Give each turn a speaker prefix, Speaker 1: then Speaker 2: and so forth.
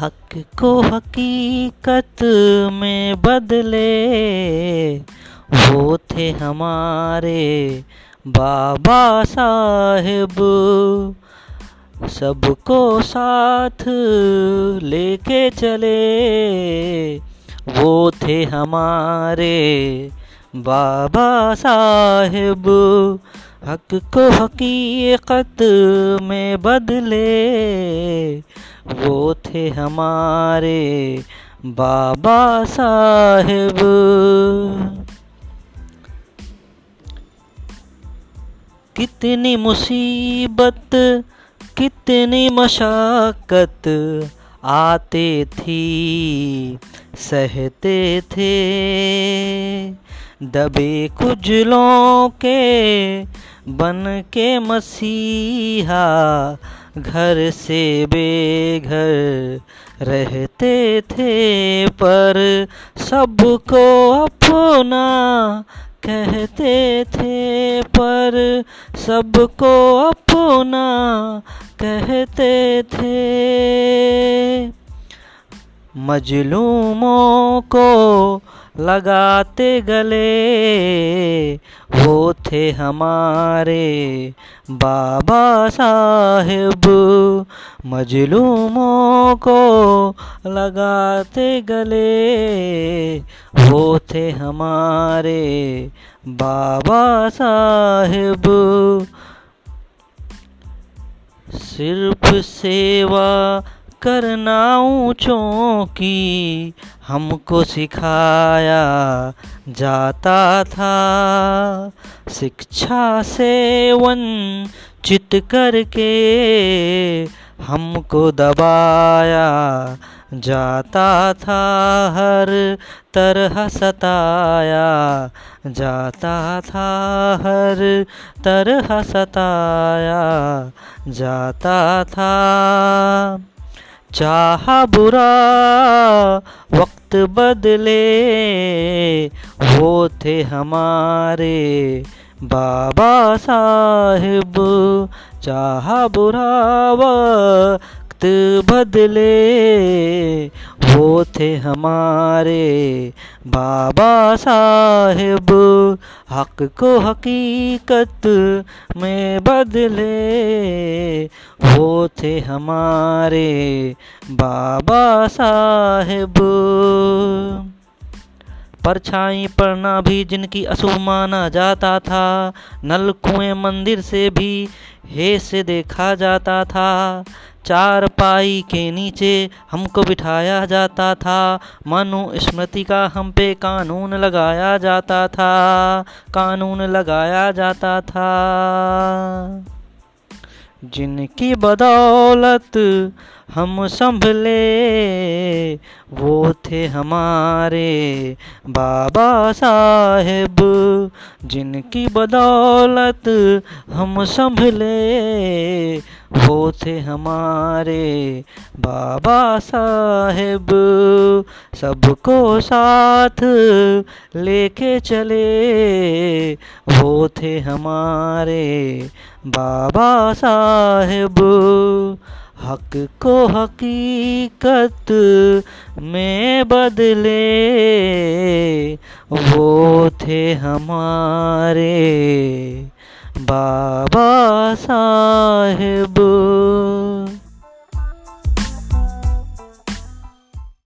Speaker 1: हक को हकीकत में बदले, वो थे हमारे बाबा साहेब। सबको साथ लेके चले, वो थे हमारे बाबा साहेब। हक को हकीकत में बदले वो थे हमारे बाबा साहेब। कितनी मुसीबत, कितनी मशक्क़त आते थी, सहते थे। दबे कुजलों के बन के मसीहा घर से बेघर रहते थे, पर सबको अपना कहते थे, पर सबको अपना कहते थे। मजलूमों को लगाते गले, वो थे हमारे बाबा साहेब। मजलूमों को लगाते गले, वो थे हमारे बाबा साहेब। सिर्फ़ सेवा करना ऊँचों की, हमको सिखाया जाता था। शिक्षा से वंचित करके हमको दबाया जाता था। हर तरह सताया जाता था। हर तरह सताया जाता था। चाह बुरा वक्त बदले। वो थे हमारे बाबा साहेब। चाह बुरा वक्त बदले। वो थे हमारे बाबा साहेब। हक को हकीकत में बदले वो थे हमारे बाबा साहेब। परछाई पड़ना भी जिनकी अशुभ माना जाता था नल कुएँ मंदिर से भी हे से देखा जाता था। चार पाई के नीचे हमको बिठाया जाता था। मनु स्मृति का हम पे कानून लगाया जाता था। कानून लगाया जाता था। जिनकी बदौलत हम संभले, वो थे हमारे बाबा साहेब, जिनकी बदौलत हम संभले, वो थे हमारे बाबा साहेब। सबको साथ लेके चले, वो थे हमारे बाबा साहेब। हक को हकीकत में बदले वो थे हमारे बाबा साहेब।